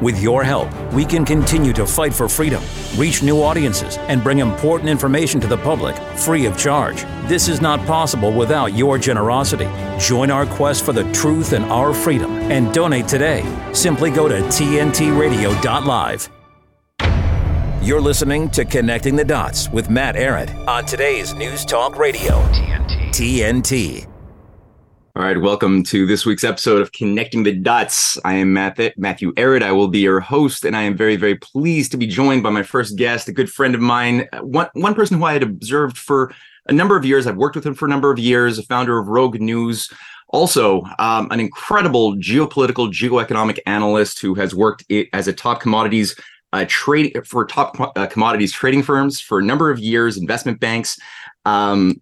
With your help, we can continue to fight for freedom, reach new audiences, and bring important information to the public free of charge. This is not possible without your generosity. Join our quest for the truth and our freedom and donate today. Simply go to tntradio.live. You're listening to Connecting the Dots with Matt Ehret on today's News Talk Radio, TNT. TNT. All right, welcome to this week's episode of Connecting the Dots. I am Matt, Matthew Ehret. I will be your host, and I am very, very pleased to be joined by my first guest, a good friend of mine, one, one person who I had observed for a number of years. I've worked with him for a number of years, a founder of Rogue News, also um, an incredible geopolitical, geoeconomic analyst who has worked as a top commodities uh, trade for top uh, commodities trading firms for a number of years, investment banks. Um,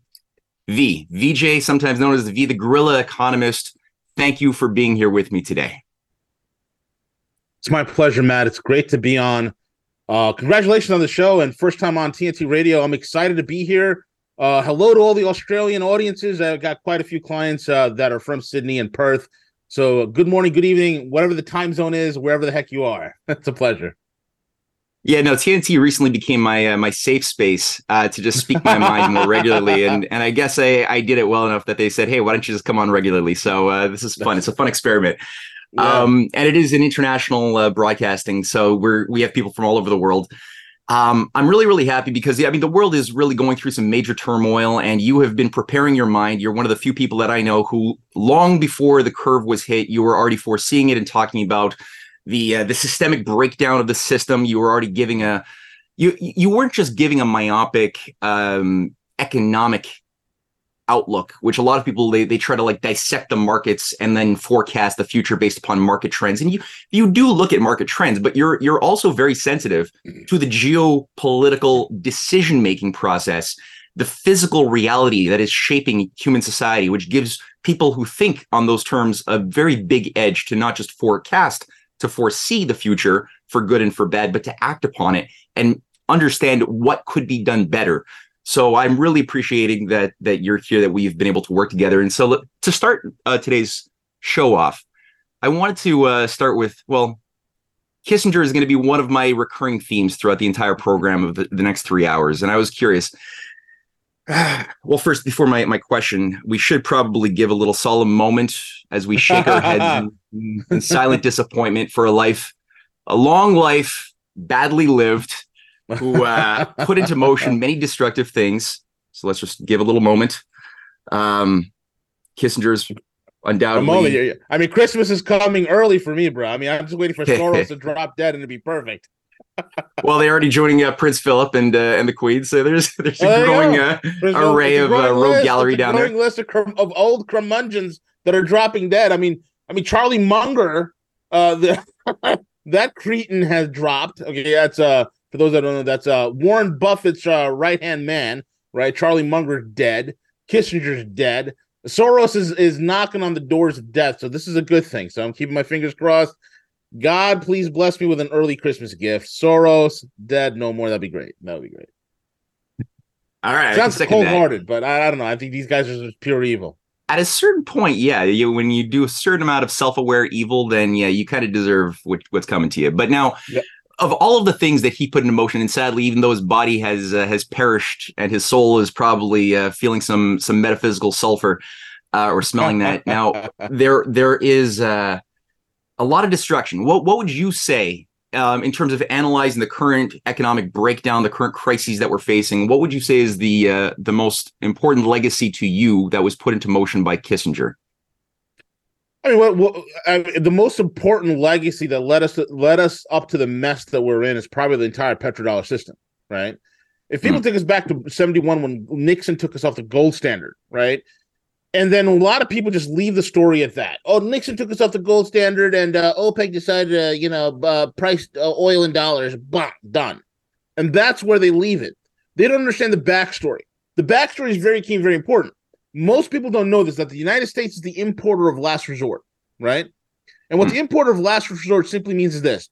V, VJ, sometimes known as the V, the guerrilla economist. Thank you for being here with me today. It's my pleasure, Matt. It's great to be on. Uh, congratulations on the show and first time on TNT Radio. I'm excited to be here. Uh, hello to all the Australian audiences. I've got quite a few clients uh, that are from Sydney and Perth. So, good morning, good evening, whatever the time zone is, wherever the heck you are. it's a pleasure. Yeah, no, TNT recently became my uh, my safe space uh, to just speak my mind more regularly, and and I guess I I did it well enough that they said, hey, why don't you just come on regularly? So uh, this is fun. It's a fun experiment, yeah. um, and it is an international uh, broadcasting, so we're we have people from all over the world. Um, I'm really really happy because yeah, I mean the world is really going through some major turmoil, and you have been preparing your mind. You're one of the few people that I know who, long before the curve was hit, you were already foreseeing it and talking about the uh, the systemic breakdown of the system. You were already giving a you you weren't just giving a myopic um, economic outlook, which a lot of people they they try to like dissect the markets and then forecast the future based upon market trends. And you you do look at market trends, but you're you're also very sensitive mm-hmm. to the geopolitical decision making process, the physical reality that is shaping human society, which gives people who think on those terms a very big edge to not just forecast to foresee the future for good and for bad, but to act upon it and understand what could be done better. So I'm really appreciating that that you're here, that we've been able to work together. And so to start uh, today's show off, I wanted to uh, start with well, Kissinger is going to be one of my recurring themes throughout the entire program of the, the next three hours. And I was curious. well, first, before my, my question, we should probably give a little solemn moment as we shake our heads in, in silent disappointment for a life, a long life, badly lived, who uh, put into motion many destructive things. So let's just give a little moment. Um, Kissinger's undoubtedly. I mean, Christmas is coming early for me, bro. I mean, I'm just waiting for Soros to drop dead and to be perfect well, they're already joining uh, Prince Philip and uh, and the Queen, so there's there's a oh, growing uh, array of uh, rogue list, gallery down there. List of, of old curmudgeons that are dropping dead. I mean, I mean Charlie Munger, uh, the that cretin has dropped. Okay, that's uh for those that don't know, that's uh Warren Buffett's uh, right hand man, right? Charlie Munger's dead. Kissinger's dead. Soros is is knocking on the doors of death, so this is a good thing. So I'm keeping my fingers crossed God, please bless me with an early Christmas gift. Soros dead, no more. That'd be great. That would be great. All right, sounds cold hearted, but I, I, don't know. I think these guys are just pure evil. At a certain point, yeah, you, when you do a certain amount of self aware evil, then yeah, you kind of deserve what, what's coming to you. But now, yep. of all of the things that he put into motion, and sadly, even though his body has uh, has perished and his soul is probably uh, feeling some some metaphysical sulfur uh, or smelling that, now there there is. Uh, a lot of destruction. What what would you say um, in terms of analyzing the current economic breakdown, the current crises that we're facing? What would you say is the uh, the most important legacy to you that was put into motion by Kissinger? I mean, what, what I mean, the most important legacy that led us led us up to the mess that we're in is probably the entire petrodollar system, right? If people mm. take us back to '71 when Nixon took us off the gold standard, right? And then a lot of people just leave the story at that. Oh, Nixon took us off the gold standard, and uh, OPEC decided to, you know, uh, price uh, oil in dollars. Bah, done. And that's where they leave it. They don't understand the backstory. The backstory is very key very important. Most people don't know this that the United States is the importer of last resort, right? And what hmm. the importer of last resort simply means is this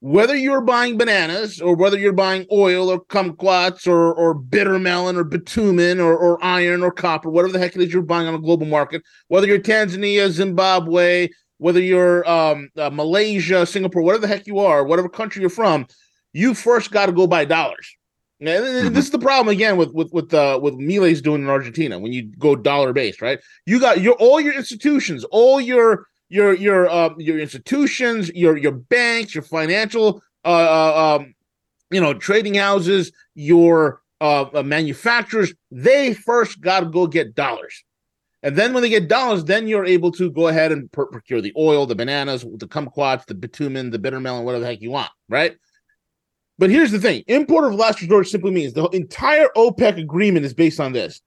whether you're buying bananas or whether you're buying oil or kumquats or, or bitter melon or bitumen or, or iron or copper, whatever the heck it is you're buying on a global market, whether you're Tanzania, Zimbabwe, whether you're um, uh, Malaysia, Singapore, whatever the heck you are, whatever country you're from, you first got to go buy dollars. And mm-hmm. this is the problem again with with with uh, with Milei's doing in Argentina when you go dollar based, right? You got your all your institutions, all your your your uh, your institutions, your your banks, your financial uh, uh um, you know trading houses, your uh, uh manufacturers. They first got to go get dollars. And then when they get dollars, then you're able to go ahead and pr- procure the oil, the bananas, the kumquats, the bitumen, the bitter melon, whatever the heck you want, right? But here's the thing importer of last resort simply means the entire OPEC agreement is based on this.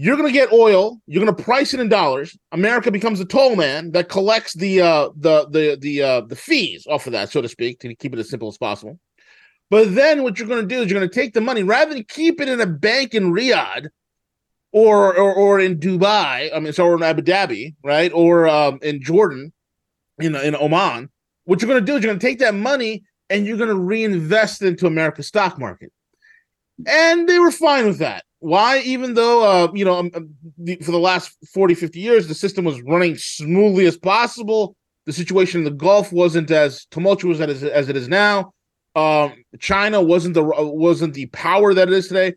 You're going to get oil. You're going to price it in dollars. America becomes a toll man that collects the uh, the the the uh, the fees off of that, so to speak, to keep it as simple as possible. But then what you're going to do is you're going to take the money rather than keep it in a bank in Riyadh or or, or in Dubai. I mean, so in Abu Dhabi, right, or um, in Jordan, in in Oman. What you're going to do is you're going to take that money and you're going to reinvest into America's stock market. And they were fine with that. Why? Even though, uh, you know, um, um for the last 40, 50 years, the system was running smoothly as possible. The situation in the Gulf wasn't as tumultuous as, as it is now. Um, China wasn't the uh, wasn't the power that it is today.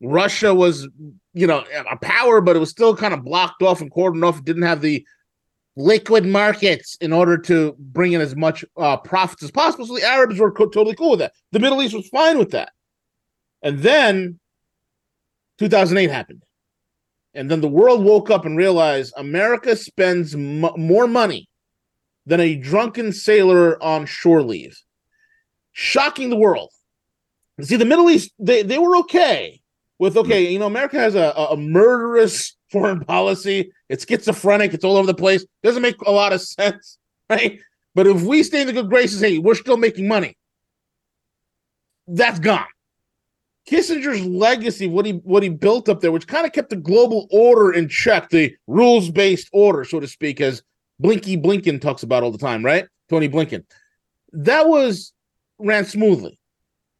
Russia was, you know, a power, but it was still kind of blocked off and cordoned off. It didn't have the liquid markets in order to bring in as much uh, profits as possible. So the Arabs were co- totally cool with that. The Middle East was fine with that. And then 2008 happened. And then the world woke up and realized America spends m- more money than a drunken sailor on shore leave. Shocking the world. See, the Middle East, they, they were okay with, okay, you know, America has a, a murderous foreign policy. It's schizophrenic. It's all over the place. Doesn't make a lot of sense, right? But if we stay in the good graces, hey, we're still making money. That's gone. Kissinger's legacy, what he what he built up there, which kind of kept the global order in check, the rules based order, so to speak, as Blinky Blinken talks about all the time, right? Tony Blinken. That was ran smoothly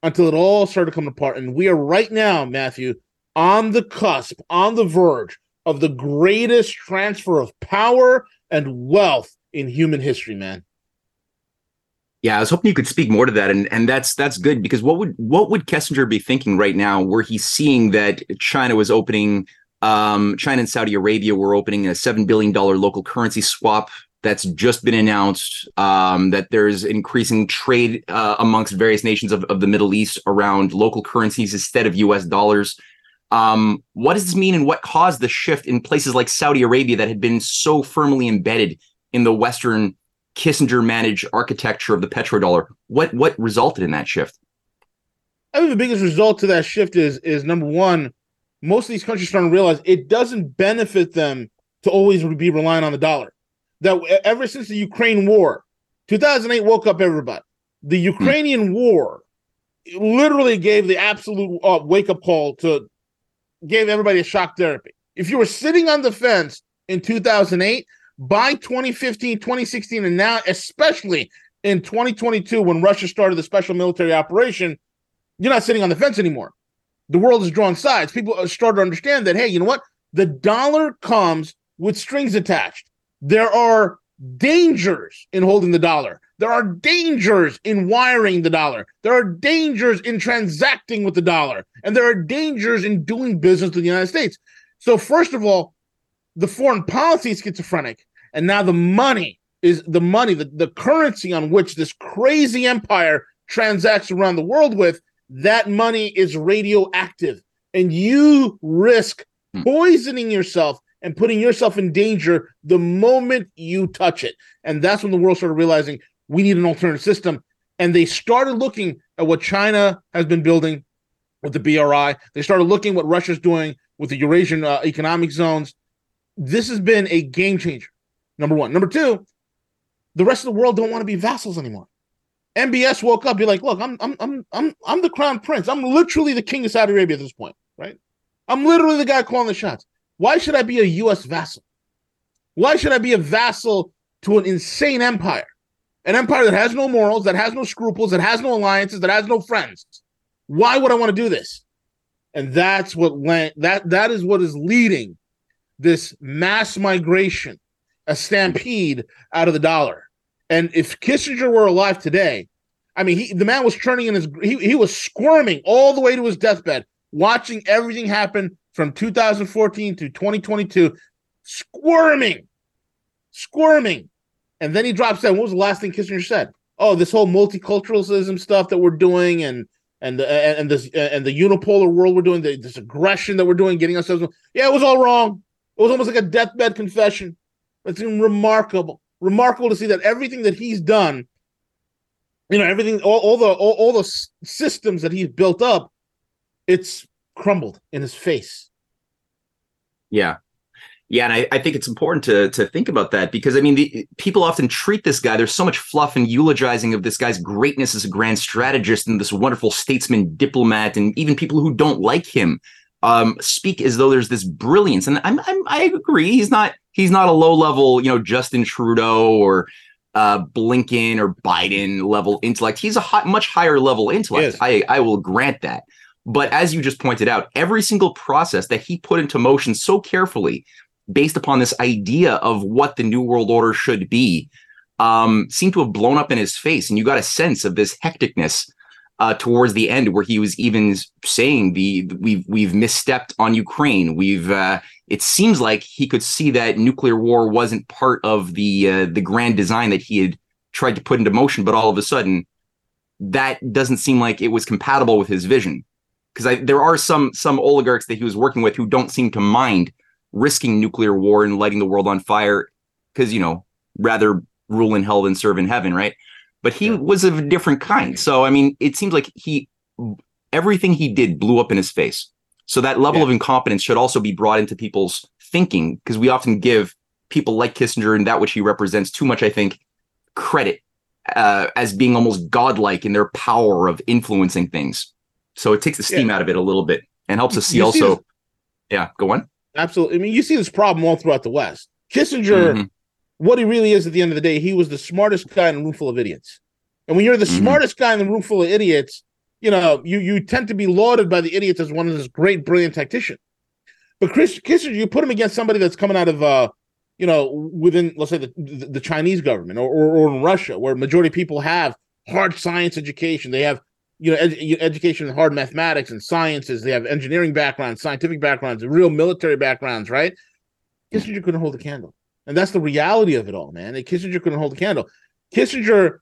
until it all started coming apart. And we are right now, Matthew, on the cusp, on the verge of the greatest transfer of power and wealth in human history, man. Yeah, I was hoping you could speak more to that, and and that's that's good because what would what would Kissinger be thinking right now, were he seeing that China was opening, um, China and Saudi Arabia were opening a seven billion dollar local currency swap that's just been announced, um, that there's increasing trade uh, amongst various nations of, of the Middle East around local currencies instead of U.S. dollars. Um, what does this mean and what caused the shift in places like Saudi Arabia that had been so firmly embedded in the Western Kissinger managed architecture of the petrodollar? What what resulted in that shift? I think the biggest result to that shift is is number one, most of these countries starting to realize it doesn't benefit them to always be relying on the dollar. That ever since the Ukraine war, 2008 woke up everybody. The hmm. Ukrainian hmm. war literally gave the absolute uh, wake up call to gave everybody a shock therapy. If you were sitting on the fence in 2008, by 2015, 2016, and now, especially in 2022, when Russia started the special military operation, you're not sitting on the fence anymore. The world is drawn sides. People start to understand that, hey, you know what? The dollar comes with strings attached. There are dangers in holding the dollar. There are dangers in wiring the dollar. There are dangers in transacting with the dollar. And there are dangers in doing business with the United States. So, first of all, the foreign policy schizophrenic. And now the money is the money, the, the currency on which this crazy empire transacts around the world with, that money is radioactive. And you risk hmm. poisoning yourself and putting yourself in danger the moment you touch it. And that's when the world started realizing we need an alternative system. And they started looking at what China has been building with the BRI. They started looking what Russia's doing with the Eurasian uh, economic zones. This has been a game changer. Number one. Number two, the rest of the world don't want to be vassals anymore. MBS woke up. You're like, look, I'm I'm I'm I'm I'm the crown prince. I'm literally the king of Saudi Arabia at this point, right? I'm literally the guy calling the shots. Why should I be a U.S. vassal? Why should I be a vassal to an insane empire? An empire that has no morals, that has no scruples, that has no alliances, that has no friends. Why would I want to do this? And that's what that that is what is leading this mass migration a stampede out of the dollar. And if Kissinger were alive today, I mean, he, the man was turning in his, he, he was squirming all the way to his deathbed, watching everything happen from 2014 to 2022, squirming, squirming. And then he drops that. What was the last thing Kissinger said? Oh, this whole multiculturalism stuff that we're doing and and the, and this and the unipolar world we're doing, the, this aggression that we're doing, getting ourselves. Yeah, it was all wrong. It was almost like a deathbed confession. It's remarkable, remarkable to see that everything that he's done, you know, everything, all, all the all, all the systems that he's built up, it's crumbled in his face. Yeah, yeah, and I, I, think it's important to to think about that because I mean, the, people often treat this guy. There's so much fluff and eulogizing of this guy's greatness as a grand strategist and this wonderful statesman, diplomat, and even people who don't like him um, speak as though there's this brilliance. And I'm, I'm I agree. He's not he's not a low level, you know, Justin Trudeau or uh, Blinken or Biden level intellect. He's a hot, much higher level intellect. I I will grant that. But as you just pointed out, every single process that he put into motion so carefully based upon this idea of what the new world order should be um, seemed to have blown up in his face and you got a sense of this hecticness uh, towards the end where he was even saying the we've we've misstepped on Ukraine. We've uh, it seems like he could see that nuclear war wasn't part of the uh, the grand design that he had tried to put into motion but all of a sudden that doesn't seem like it was compatible with his vision. Because there are some some oligarchs that he was working with who don't seem to mind risking nuclear war and lighting the world on fire because you know rather rule in hell than serve in heaven right but he yeah. was of a different kind so i mean it seems like he everything he did blew up in his face so that level yeah. of incompetence should also be brought into people's thinking because we often give people like kissinger and that which he represents too much i think credit uh, as being almost godlike in their power of influencing things so it takes the steam yeah. out of it a little bit and helps us see you also see yeah go on Absolutely. I mean, you see this problem all throughout the West. Kissinger, mm-hmm. What he really is at the end of the day, he was the smartest guy in a room full of idiots. And when you're the mm-hmm. smartest guy in the room full of idiots, you know, you you tend to be lauded by the idiots as one of this great, brilliant tactician. But Chris Kissinger, you put him against somebody that's coming out of uh, you know, within let's say the the, the Chinese government or, or, or in Russia, where majority of people have hard science education, they have you know, ed- education in hard mathematics and sciences. They have engineering backgrounds, scientific backgrounds, real military backgrounds, right? Kissinger couldn't hold a candle. And that's the reality of it all, man. And Kissinger couldn't hold a candle. Kissinger,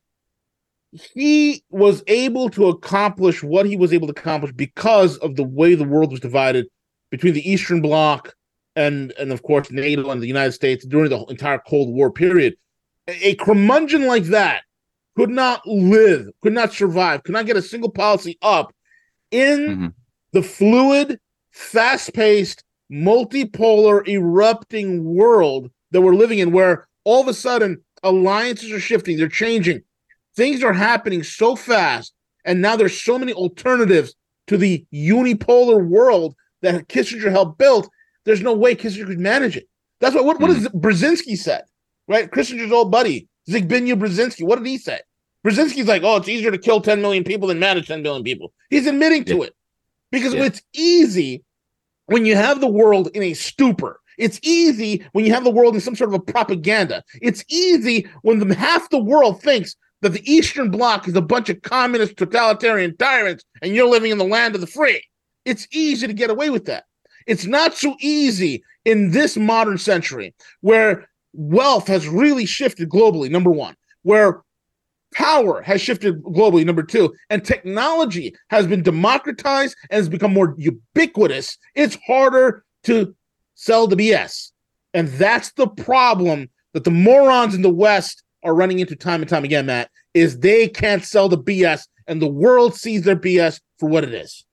he was able to accomplish what he was able to accomplish because of the way the world was divided between the Eastern Bloc and, and of course, NATO and the United States during the entire Cold War period. A curmudgeon like that could not live, could not survive, could not get a single policy up in mm-hmm. the fluid, fast paced, multipolar, erupting world that we're living in, where all of a sudden alliances are shifting, they're changing. Things are happening so fast. And now there's so many alternatives to the unipolar world that Kissinger helped build. There's no way Kissinger could manage it. That's what what, what does hmm. Brzezinski said, right? Kissinger's old buddy. Zbigniew Brzezinski. What did he say? Brzezinski's like, oh, it's easier to kill 10 million people than manage 10 million people. He's admitting to it because yeah. it's easy when you have the world in a stupor. It's easy when you have the world in some sort of a propaganda. It's easy when the, half the world thinks that the Eastern Bloc is a bunch of communist totalitarian tyrants and you're living in the land of the free. It's easy to get away with that. It's not so easy in this modern century where wealth has really shifted globally, number one, where power has shifted globally, number two, and technology has been democratized and has become more ubiquitous, it's harder to sell the BS. And that's the problem that the morons in the West are running into time and time again, Matt, is they can't sell the BS and the world sees their BS for what it is.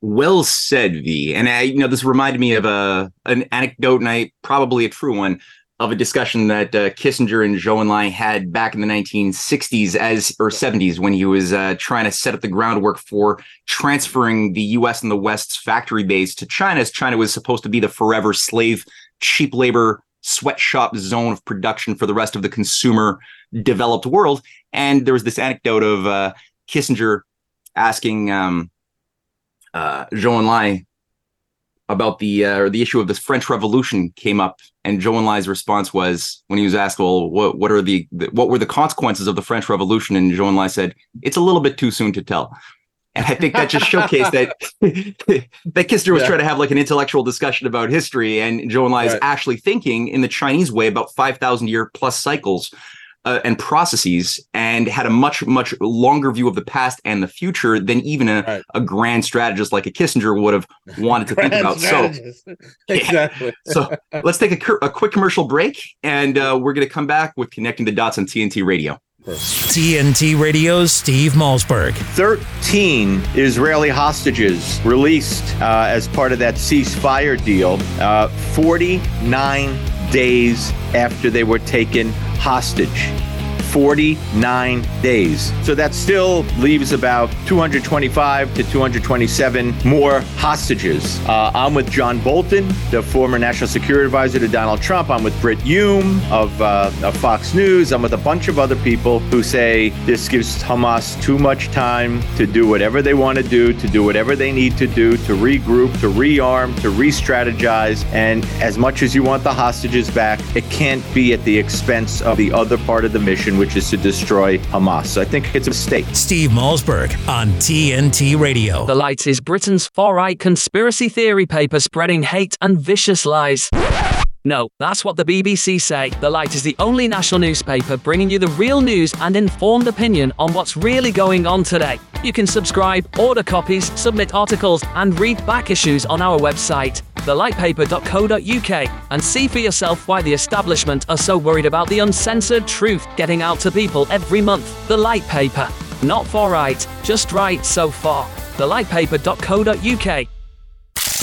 Well said, V. And I, you know, this reminded me of a an anecdote, and I probably a true one of a discussion that uh, Kissinger and Zhou Enlai had back in the 1960s as or 70s when he was uh, trying to set up the groundwork for transferring the U.S. and the West's factory base to China, as China was supposed to be the forever slave, cheap labor sweatshop zone of production for the rest of the consumer developed world. And there was this anecdote of uh, Kissinger asking um, uh, Zhou Enlai about the uh, the issue of this French Revolution came up, and Zhou Enlai's response was when he was asked, "Well, what what are the, the what were the consequences of the French Revolution?" and Zhou Enlai said, "It's a little bit too soon to tell." And I think that just showcased that that Kissinger was yeah. trying to have like an intellectual discussion about history, and Zhou Enlai right. is actually thinking in the Chinese way about five thousand year plus cycles uh, and processes and had a much much longer view of the past and the future than even a, right. a grand strategist like a Kissinger would have wanted to think about. So exactly. so let's take a, a, quick commercial break, and uh, we're going to come back with connecting the dots on TNT Radio. TNT Radio's Steve Malzberg. 13 Israeli hostages released uh, as part of that ceasefire deal, uh, 49 days after they were taken hostage. 49 days. So that still leaves about 225 to 227 more hostages. Uh, I'm with John Bolton, the former national security advisor to Donald Trump. I'm with Brit Hume of, uh, of Fox News. I'm with a bunch of other people who say this gives Hamas too much time to do whatever they want to do, to do whatever they need to do, to regroup, to rearm, to re strategize. And as much as you want the hostages back, it can't be at the expense of the other part of the mission, which is to destroy Hamas. So I think it's a mistake. Steve Malzberg on TNT Radio. The Light is Britain's far right conspiracy theory paper spreading hate and vicious lies. No, that's what the BBC say. The Light is the only national newspaper bringing you the real news and informed opinion on what's really going on today. You can subscribe, order copies, submit articles, and read back issues on our website, thelightpaper.co.uk, and see for yourself why the establishment are so worried about the uncensored truth getting out to people every month. The Light Paper. Not for right, just right so far. Thelightpaper.co.uk.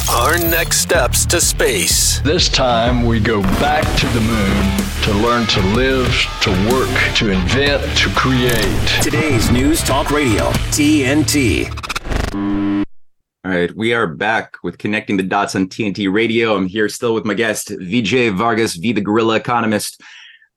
Our next steps to space. This time we go back to the moon to learn to live, to work, to invent, to create. Today's News Talk Radio, TNT. All right, we are back with connecting the dots on TNT Radio. I'm here still with my guest, VJ Varghese, V the Guerrilla Economist.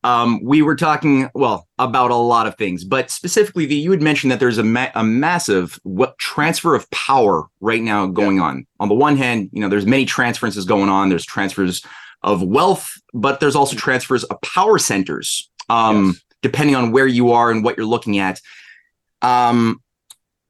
Um, we were talking, well, about a lot of things, but specifically, you had mentioned that there's a, ma- a massive what, transfer of power right now going yeah. on. On the one hand, you know, there's many transferences going on. There's transfers of wealth, but there's also transfers of power centers, um, yes. depending on where you are and what you're looking at. Um,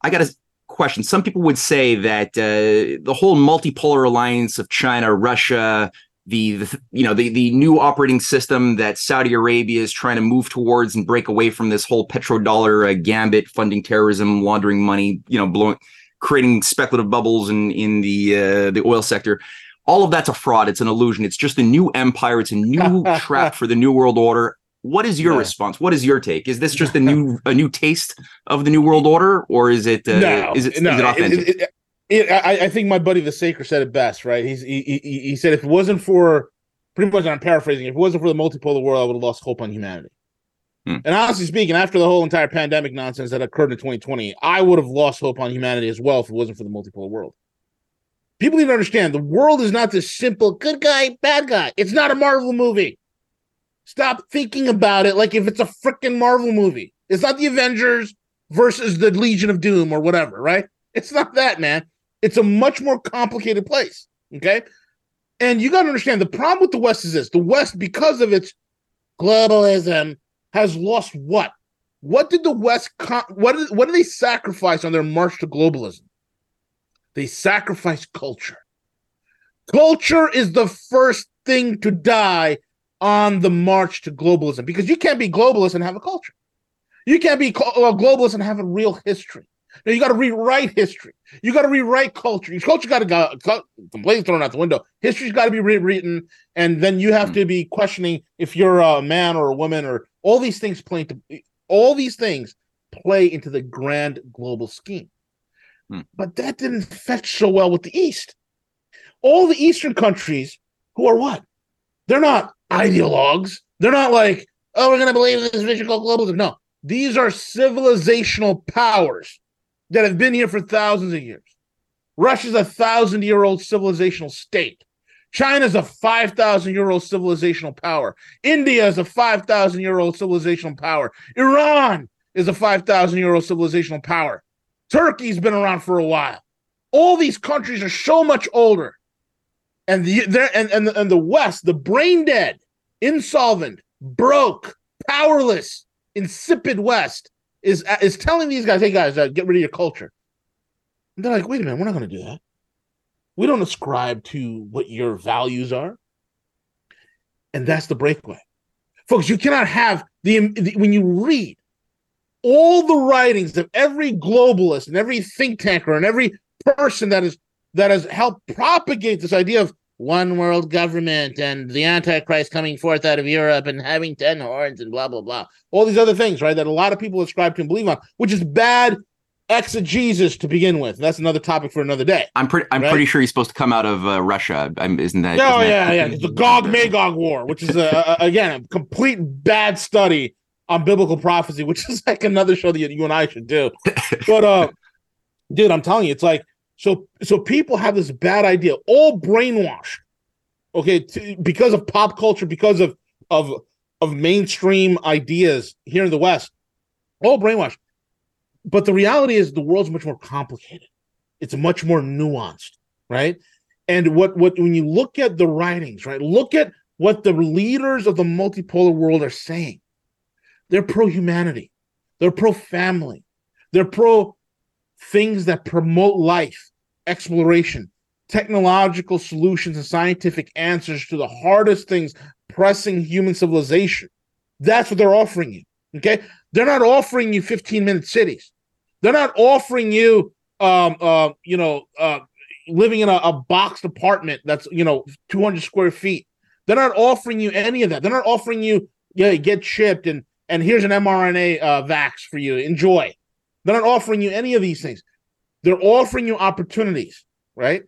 I got a question. Some people would say that uh, the whole multipolar alliance of China, Russia, the, the, you know the the new operating system that Saudi Arabia is trying to move towards and break away from this whole petrodollar uh, gambit, funding terrorism, laundering money, you know, blowing, creating speculative bubbles in in the uh, the oil sector. All of that's a fraud. It's an illusion. It's just a new empire. It's a new trap for the new world order. What is your response? What is your take? Is this just a new a new taste of the new world order, or is it uh, no, is it, no, is it authentic? It, it, it, I, I, think my buddy the Saker said it best, right? He's he, he, he said if it wasn't for pretty much I'm paraphrasing, if it wasn't for the multipolar world, I would have lost hope on humanity. Hmm. And honestly speaking, after the whole entire pandemic nonsense that occurred in 2020, I would have lost hope on humanity as well if it wasn't for the multipolar world. People need to understand the world is not this simple good guy, bad guy. It's not a Marvel movie. Stop thinking about it like if it's a freaking Marvel movie. It's not the Avengers versus the Legion of Doom or whatever, right? It's not that, man. It's a much more complicated place. Okay. And you got to understand the problem with the West is this the West, because of its globalism, has lost what? What did the West, what, did, what did they sacrifice on their march to globalism? They sacrificed culture. Culture is the first thing to die on the march to globalism because you can't be globalist and have a culture. You can't be uh, globalist and have a real history. Now you got to rewrite history. You got to rewrite culture. Your culture got to go completely thrown out the window. History's got to be rewritten, and then you have mm. to be questioning if you're a man or a woman or all these things play into all these things play into the grand global scheme. Mm. But that didn't fetch so well with the East. All the Eastern countries who are what? They're not ideologues. They're not like, oh, we're going to believe in this vision called globalism. No, these are civilizational powers that have been here for thousands of years. Russia's a thousand year old civilizational state. China's a 5,000 year old civilizational power. India is a 5,000 year old civilizational power. Iran is a 5,000 year old civilizational power. Turkey's been around for a while. All these countries are so much older and the and and the, and the West, the brain dead, insolvent, broke, powerless, insipid West is is telling these guys, "Hey guys, uh, get rid of your culture." And they're like, "Wait a minute, we're not going to do that. We don't ascribe to what your values are." And that's the breakaway, folks. You cannot have the, the when you read all the writings of every globalist and every think tanker and every person that is that has helped propagate this idea of one world government and the antichrist coming forth out of europe and having 10 horns and blah blah blah all these other things right that a lot of people ascribe to and believe on which is bad exegesis to begin with that's another topic for another day I'm pretty. I'm Right? pretty sure he's supposed to come out of uh, Russia. I'm, isn't that? Oh isn't yeah, that- yeah. It's the Gog Magog War, which is again a complete bad study on biblical prophecy, which is like another show that you and I should do. But uh, dude, I'm telling you, it's like so. So people have this bad idea, all brainwashed, okay, to, because of pop culture, because of of of mainstream ideas here in the West, all brainwashed. But the reality is, the world's much more complicated. It's much more nuanced, right? And what what when you look at the writings, right? Look at what the leaders of the multipolar world are saying. They're pro humanity. They're pro family. They're pro things that promote life, exploration, technological solutions, and scientific answers to the hardest things pressing human civilization. That's what they're offering you. Okay. They're not offering you 15 minute cities. They're not offering you, um, uh, you know, uh, living in a, a boxed apartment that's, you know, 200 square feet. They're not offering you any of that. They're not offering you, yeah, get chipped and and here's an mRNA uh, vax for you. Enjoy. They're not offering you any of these things. They're offering you opportunities, right?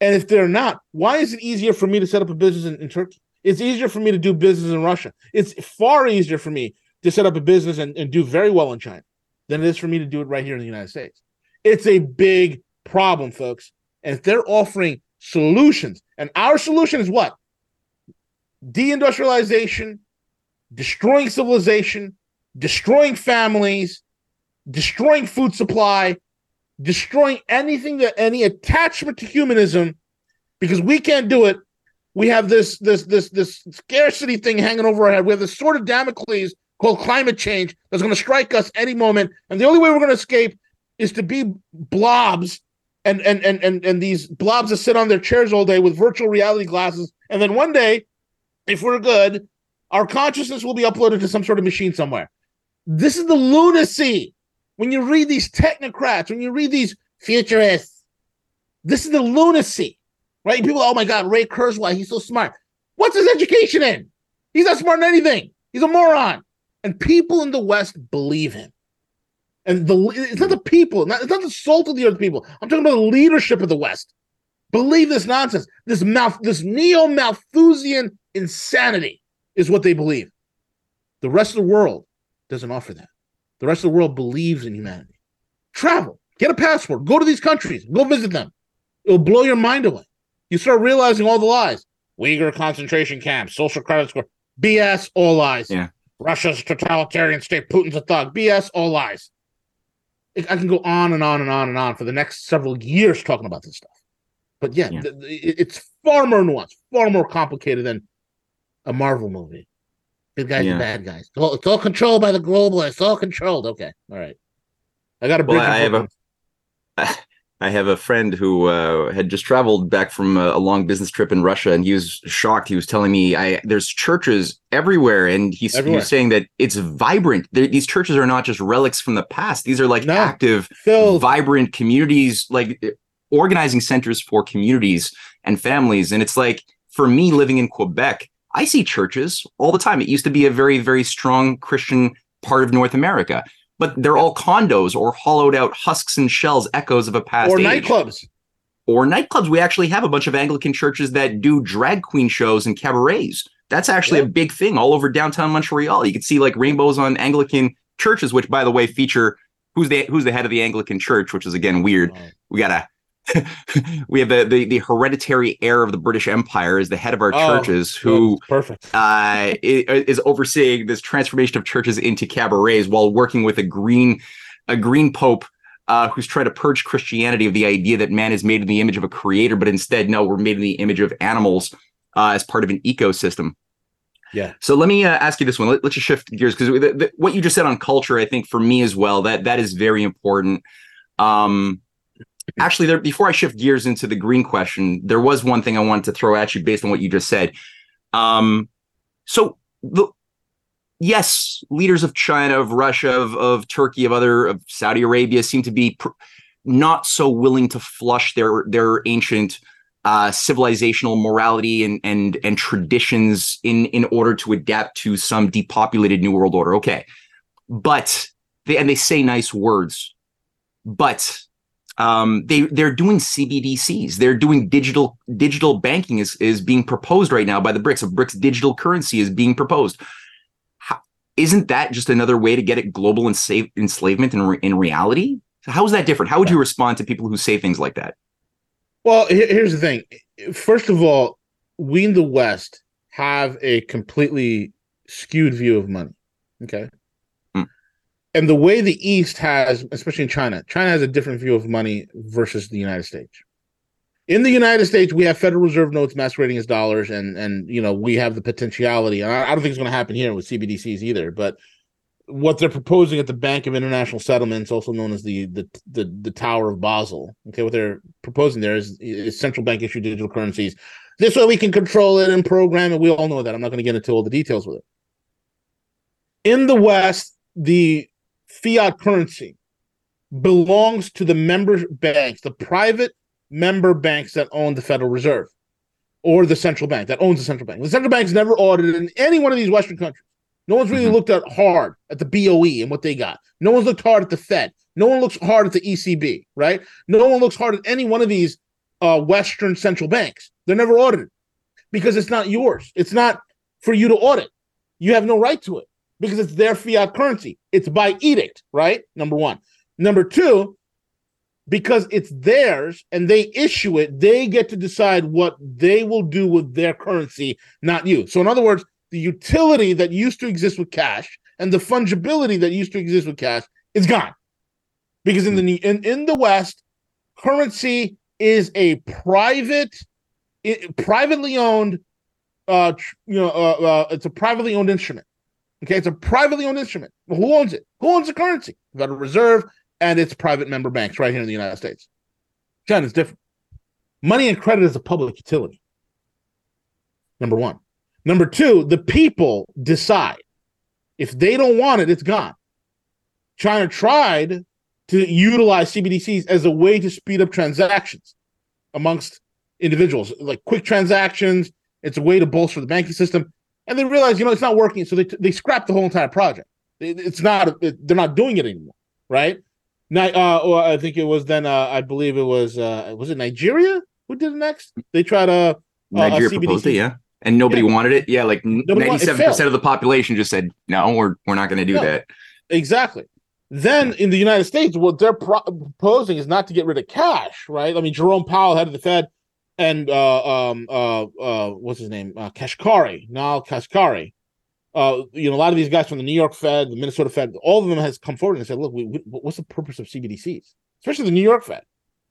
And if they're not, why is it easier for me to set up a business in, in Turkey? It's easier for me to do business in Russia. It's far easier for me to set up a business and, and do very well in China than it is for me to do it right here in the United States. It's a big problem, folks. And if they're offering solutions, and our solution is what? Deindustrialization, destroying civilization, destroying families, destroying food supply, destroying anything that any attachment to humanism, because we can't do it. We have this this this this scarcity thing hanging over our head. We have this sword of Damocles called climate change that's going to strike us any moment, and the only way we're going to escape is to be blobs and and and and and these blobs that sit on their chairs all day with virtual reality glasses, and then one day, if we're good, our consciousness will be uploaded to some sort of machine somewhere. This is the lunacy. When you read these technocrats, when you read these futurists, this is the lunacy, right? People, oh my God, Ray Kurzweil, he's so smart. What's his education in? He's not smart in anything. He's a moron. And people in the West believe him. And the it's not the people, not, it's not the salt of the earth people. I'm talking about the leadership of the West. Believe this nonsense. This mouth, this neo-Malthusian insanity is what they believe. The rest of the world doesn't offer that. The rest of the world believes in humanity. Travel, get a passport, go to these countries, go visit them. It'll blow your mind away. You start realizing all the lies. Uyghur concentration camps, social credit score, BS, all lies. Yeah. Russia's totalitarian state, Putin's a thug, BS, all lies. I can go on and on and on and on for the next several years talking about this stuff. But yeah, Yeah. th- it's far more nuanced, far more complicated than a Marvel movie. Good guys Yeah. and bad guys. It's all, it's all controlled by the globalists. All controlled. Okay, all right. I got a Well. I have a- I have a friend who uh, had just traveled back from a, a long business trip in Russia, and he was shocked. He was telling me, "I there's churches everywhere," and he's, he was saying that it's vibrant. They're- these churches are not just relics from the past; these are like No. active, vibrant communities, like uh, organizing centers for communities and families. And it's like for me, living in Quebec, I see churches all the time. It used to be a very, very strong Christian part of North America. But they're all condos or hollowed out husks and shells, echoes of a past or age nightclubs. or nightclubs. We actually have a bunch of Anglican churches that do drag queen shows and cabarets. That's actually a big thing all over downtown Montreal. You can see like rainbows on Anglican churches, which by the way feature who's the who's the head of the Anglican church, which is again weird. We gotta we have the, the the hereditary heir of the British Empire is the head of our Oh, churches who perfect. uh, is overseeing this transformation of churches into cabarets while working with a green a green pope uh, who's trying to purge Christianity of the idea that man is made in the image of a creator, but instead, no, we're made in the image of animals uh, as part of an ecosystem. Yeah. So let me uh, ask you this one. Let, us just shift gears because what you just said on culture, I think for me as well, that that is very important. Um, actually, there before I shift gears into the green question, there was one thing I wanted to throw at you based on what you just said. Um, so the yes, leaders of China, of Russia, of, of Turkey, of other of Saudi Arabia seem to be pr- not so willing to flush their their ancient uh, civilizational morality and and and traditions in in order to adapt to some depopulated new world order. Okay, but they and they say nice words, but um, they they're doing CBDCs. They're doing digital digital banking is is being proposed right now by the BRICS. A BRICS digital currency is being proposed. How, isn't that just another way to get at global enslave, enslavement in, in reality? how is that different? How would you respond to people who say things like that? Well, here's the thing. First of all, we in the West have a completely skewed view of money. Okay. And the way the East has, especially in China, China has a different view of money versus the United States. In the United States, we have Federal Reserve notes masquerading as dollars, and and you know we have the potentiality. I, I don't think it's going to happen here with CBDCs either, but what they're proposing at the Bank of International Settlements, also known as the the the, the Tower of Basel. Okay, what they're proposing there is, is central bank issued digital currencies. This way we can control it and program it. We all know that. I'm not going to get into all the details with it. In the West, the fiat currency belongs to the member banks, the private member banks that own the Federal Reserve or the central bank that owns the central bank. The central bank is never audited in any one of these Western countries. No one's really mm-hmm. looked at hard at the BOE and what they got. No one's looked hard at the Fed. No one looks hard at the ECB, right? No one looks hard at any one of these uh, Western central banks. They're never audited because it's not yours. It's not for you to audit. You have no right to it because it's their fiat currency. It's by edict, right? Number one. Number two, because it's theirs and they issue it, they get to decide what they will do with their currency, not you. So, in other words, the utility that used to exist with cash and the fungibility that used to exist with cash is gone. Because in the in, in the West, currency is a private, it, privately owned, uh, you know, uh, uh, it's a privately owned instrument. Okay, it's a privately owned instrument. Well, who owns it? Who owns the currency? Federal Reserve and its private member banks right here in the United States. China's different. Money and credit is a public utility. Number one. Number two, the people decide. If they don't want it, it's gone. China tried to utilize CBDCs as a way to speed up transactions amongst individuals, like quick transactions. It's a way to bolster the banking system. And they realized, you know, it's not working. So they, they scrapped the whole entire project. it's not, it, they're not doing it anymore. Right. Now, uh, I think it was then, uh, I believe it was, uh, was it Nigeria who did it next? They tried a, Nigeria proposed it, yeah and nobody yeah. wanted it. Yeah, like ninety seven percent of the population just said no, we're we're not going to do no, that. Exactly. Then in the United States, what they're pro- proposing is not to get rid of cash, right? I mean, Jerome Powell, head of the Fed, and uh, um, uh, uh, what's his name, uh, Kashkari, Neel Kashkari. Uh, you know, a lot of these guys from the New York Fed, the Minnesota Fed, all of them has come forward and said, "Look, we, we, what's the purpose of CBDCs, especially the New York Fed,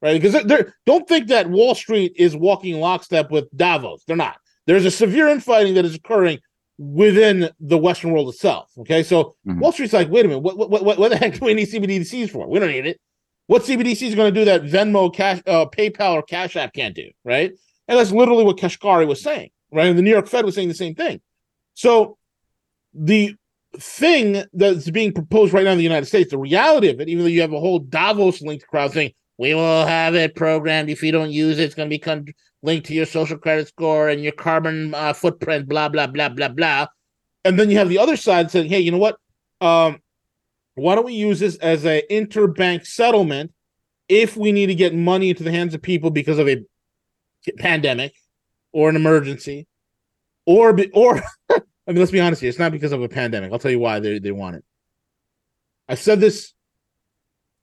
right? Because they're, don't think that Wall Street is walking lockstep with Davos. They're not. There's a severe infighting that is occurring within the Western world itself. Okay, so mm-hmm. Wall Street's like, wait a minute, what, what, what, what the heck do we need CBDCs for? We don't need it. What CBDC is going to do that Venmo, Cash, uh, PayPal, or Cash App can't do, right? And that's literally what Kashkari was saying, right? And the New York Fed was saying the same thing. So the thing that's being proposed right now in the United States, the reality of it, even though you have a whole Davos linked crowd saying, we will have it programmed. If you don't use it, it's going to become linked to your social credit score and your carbon uh, footprint, blah, blah, blah, blah, blah. And then you have the other side saying, hey, you know what? Um, why don't we use this as an interbank settlement if we need to get money into the hands of people because of a pandemic or an emergency? Or or I mean let's be honest here. It's not because of a pandemic. I'll tell you why they, they want it. I said this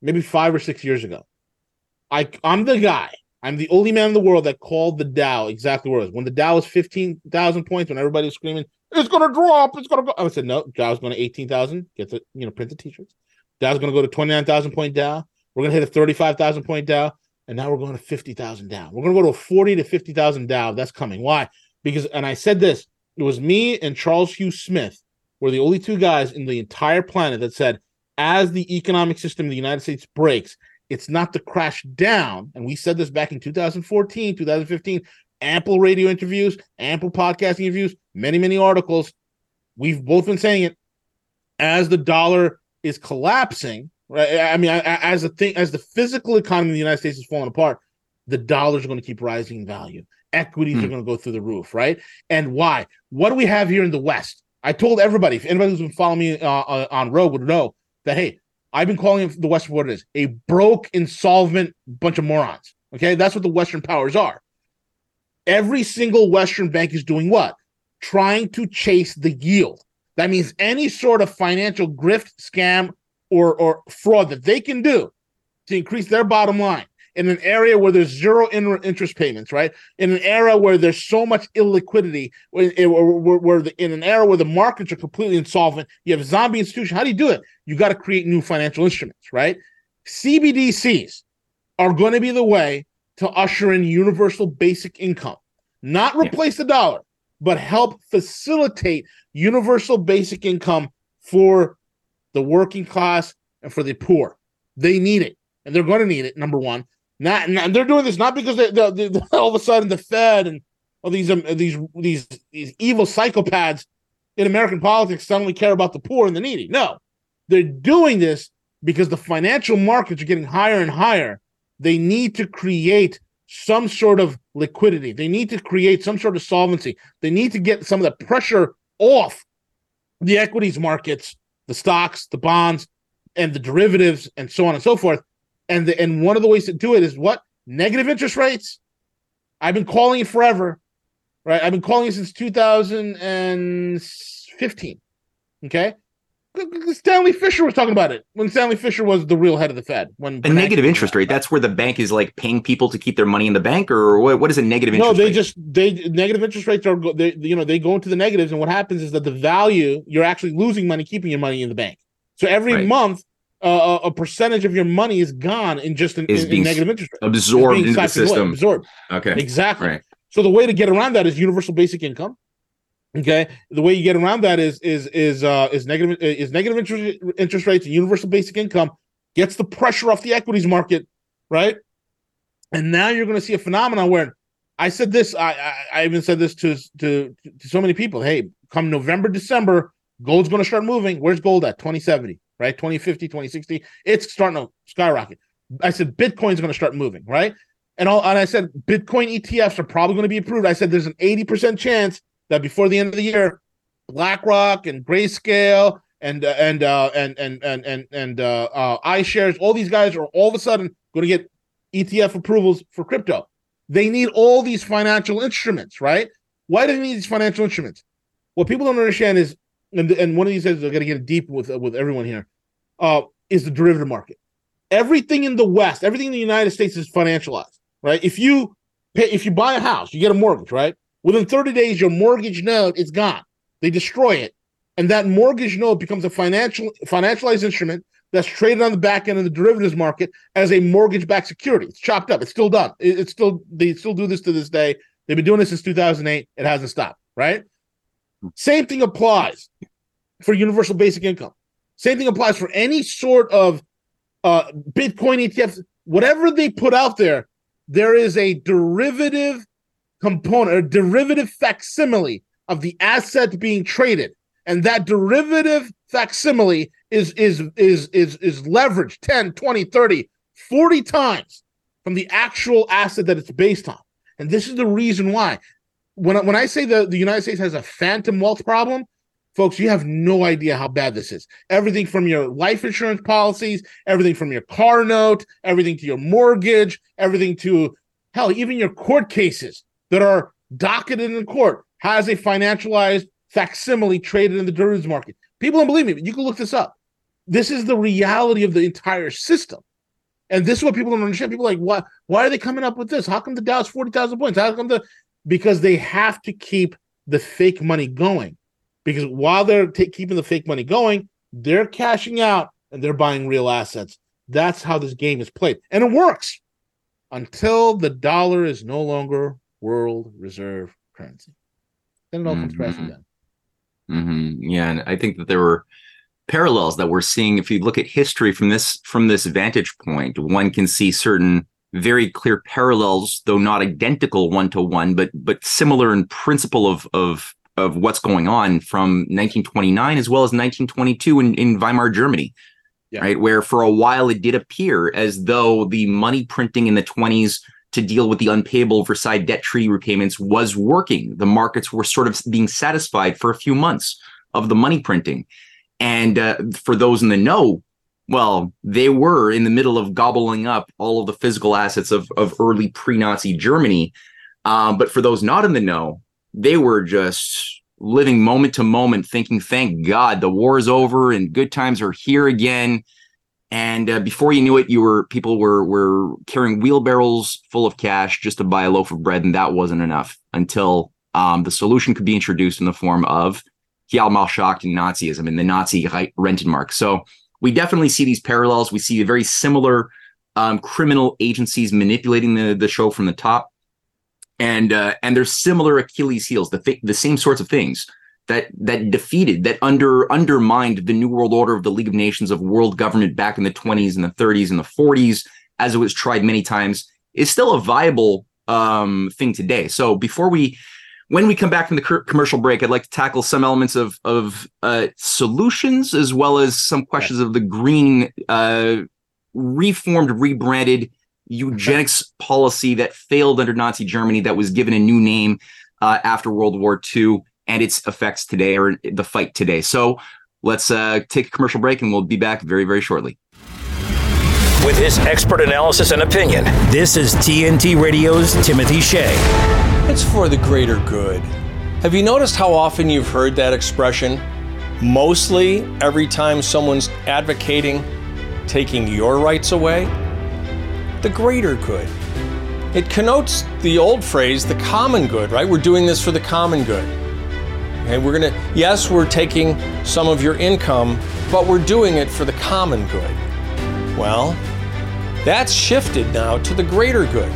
maybe 5 or 6 years ago. I I'm the guy I'm the only man in the world that called the Dow exactly where it was. When the Dow was 15,000 points, when everybody was screaming, it's going to drop, it's going to go. I said, no, Dow's going to 18,000. Get the, you know, print the t shirts. Dow's going to go to 29,000 point Dow. We're going to hit a 35,000 point Dow, and now we're going to 50,000 down. We're going to go to a 40 to 50,000 Dow. That's coming. Why? Because, and I said this, it was me and Charles Hugh Smith were the only two guys in the entire planet that said, as the economic system of the United States breaks, it's not to crash down. And we said this back in 2014, 2015, ample radio interviews, ample podcasting interviews, many, many articles. We've both been saying it as the dollar is collapsing, right? I mean, as the thing, as the physical economy of the United States is falling apart, the dollars are going to keep rising in value. Equities hmm. are going to go through the roof, right? And why? What do we have here in the West? I told everybody, if anybody who's been following me uh, uh on Rogue would know that, hey, I've been calling the West what it is a broke, insolvent bunch of morons. Okay. That's what the Western powers are. Every single Western bank is doing what? Trying to chase the yield. That means any sort of financial grift, scam, or, or fraud that they can do to increase their bottom line in an area where there's zero interest payments, right? In an era where there's so much illiquidity, eh, where, where, where the, in an era where the markets are completely insolvent, you have zombie institution. How do you do it? You got to create new financial instruments, right? CBDCs are going to be the way to usher in universal basic income, not replace yeah. the dollar, but help facilitate universal basic income for the working class and for the poor. They need it, and they're going to need it. Number one, not, not they're doing this not because they, they, they, all of a sudden the Fed and all these um, these these these evil psychopaths in American politics suddenly care about the poor and the needy. No, they're doing this because the financial markets are getting higher and higher. They need to create some sort of liquidity. They need to create some sort of solvency. They need to get some of the pressure off the equities markets, the stocks, the bonds, and the derivatives, and so on and so forth. And the, and one of the ways to do it is what negative interest rates. I've been calling it forever, right? I've been calling it since 2015. Okay, Stanley Fischer was talking about it when Stanley Fischer was the real head of the Fed. When a negative interest rate, that's where the bank is like paying people to keep their money in the bank, or what? What is a negative interest? No, they rate? just they negative interest rates are they you know they go into the negatives, and what happens is that the value you're actually losing money keeping your money in the bank. So every right. month, uh, a percentage of your money is gone in just an, in, in negative interest rate. absorbed into the system. Absorbed. Okay, exactly. Right. So the way to get around that is universal basic income. Okay, the way you get around that is is is uh is negative is negative interest interest rates and universal basic income gets the pressure off the equities market, right? And now you're going to see a phenomenon where I said this. I, I, I even said this to, to to so many people. Hey, come November, December, gold's going to start moving. Where's gold at? 2070, right? 2050, 2060. It's starting to skyrocket. I said Bitcoin's going to start moving, right? And all and I said Bitcoin ETFs are probably going to be approved. I said there's an 80% chance that before the end of the year, BlackRock and Grayscale and uh, and, uh, and and and and and uh, uh, iShares, all these guys are all of a sudden going to get ETF approvals for crypto. They need all these financial instruments, right? Why do they need these financial instruments? What people don't understand is, and, and one of these says I got to get deep with with everyone here, uh, is the derivative market. Everything in the West, everything in the United States is financialized, right? If you pay, if you buy a house, you get a mortgage, right? Within 30 days, your mortgage note is gone. They destroy it. And that mortgage note becomes a financial financialized instrument that's traded on the back end of the derivatives market as a mortgage-backed security. It's chopped up. It's still done. It's still they still do this to this day. They've been doing this since 2008. It hasn't stopped. Right. Same thing applies for universal basic income. Same thing applies for any sort of uh, Bitcoin ETFs, whatever they put out there. There is a derivative component or derivative facsimile of the asset being traded and that derivative facsimile is is is is is leveraged 10 20 30 40 times from the actual asset that it's based on and this is the reason why when I, when I say the the United States has a phantom wealth problem folks you have no idea how bad this is everything from your life insurance policies everything from your car note everything to your mortgage everything to hell even your court cases that are docketed in court has a financialized facsimile traded in the derivatives market. People don't believe me, but you can look this up. This is the reality of the entire system. And this is what people don't understand. People like, why, why are they coming up with this? How come the Dow's 40,000 points? How come the because they have to keep the fake money going. Because while they're t- keeping the fake money going, they're cashing out and they're buying real assets. That's how this game is played. And it works until the dollar is no longer world reserve currency. Then it all comes crashing down. Mm-hmm. Yeah, and I think that there were parallels that we're seeing. If you look at history from this from this vantage point, one can see certain very clear parallels, though not identical one to one, but but similar in principle of of of what's going on from 1929 as well as 1922 in, in Weimar Germany. Yeah. Right, where for a while it did appear as though the money printing in the 20s to deal with the unpayable Versailles debt treaty repayments was working. The markets were sort of being satisfied for a few months of the money printing. And uh, for those in the know, well, they were in the middle of gobbling up all of the physical assets of, of early pre Nazi Germany. Um, but for those not in the know, they were just living moment to moment, thinking, thank God the war is over and good times are here again. And uh, before you knew it, you were people were were carrying wheelbarrows full of cash just to buy a loaf of bread, and that wasn't enough until um, the solution could be introduced in the form of Hjalmar Schacht and Nazism and the Nazi Rentenmark. So we definitely see these parallels. We see very similar um, criminal agencies manipulating the, the show from the top. And uh, and there's similar Achilles heels, the th- the same sorts of things that that defeated, that under undermined the New World Order of the League of Nations of world government back in the 20s and the 30s and the 40s, as it was tried many times, is still a viable um, thing today. So before we when we come back from the commercial break, I'd like to tackle some elements of of uh, solutions as well as some questions of the green, uh, reformed, rebranded eugenics policy that failed under Nazi Germany, that was given a new name uh, after World War II, and its effects today or the fight today. So let's uh, take a commercial break, and we'll be back very, very shortly. With his expert analysis and opinion, this is TNT Radio's Timothy Shea. It's for the greater good. Have you noticed how often you've heard that expression? Mostly every time someone's advocating taking your rights away? The greater good. It connotes the old phrase, the common good, right? We're doing this for the common good. And we're going to, yes, we're taking some of your income, but we're doing it for the common good. Well, that's shifted now to the greater good.